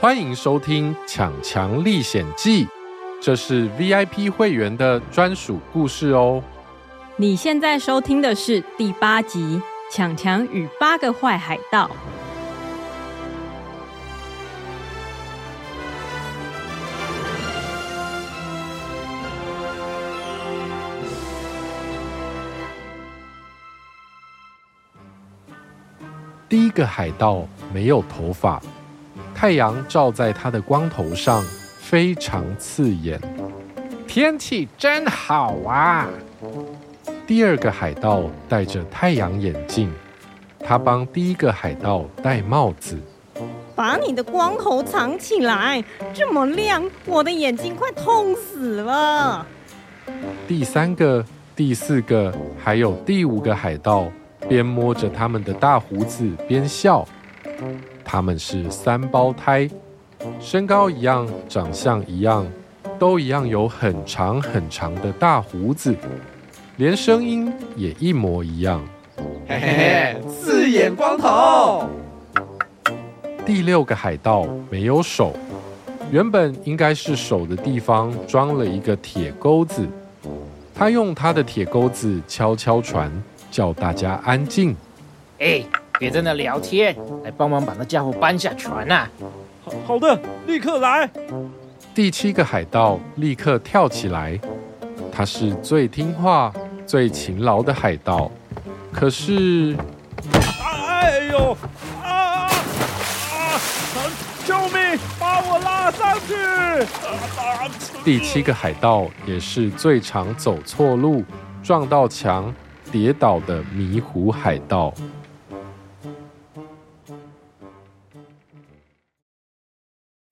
欢迎收听《抢强历险记》，这是 VIP 会员的专属故事哦。你现在收听的是第八集《抢强与八个坏海盗》。第一个海盗没有头发。太阳照在他的光头上，非常刺眼。天气真好啊！第二个海盗戴着太阳眼镜，他帮第一个海盗戴帽子。把你的光头藏起来，这么亮，我的眼睛快痛死了。第三个、第四个，还有第五个海盗，边摸着他们的大胡子边笑。他们是三胞胎，身高一样，长相一样，都一样有很长很长的大胡子，连声音也一模一样。嘿嘿嘿，四眼光头。第六个海盗没有手，原本应该是手的地方装了一个铁钩子，他用他的铁钩子敲敲船，叫大家安静。哎。别在那聊天，来帮忙把那家伙搬下船呐！好好的，立刻来。第七个海盗立刻跳起来，他是最听话、最勤劳的海盗。可是，哎呦啊啊！救命，把我拉上去！第七个海盗也是最常走错路、撞到墙、跌倒的迷糊海盗。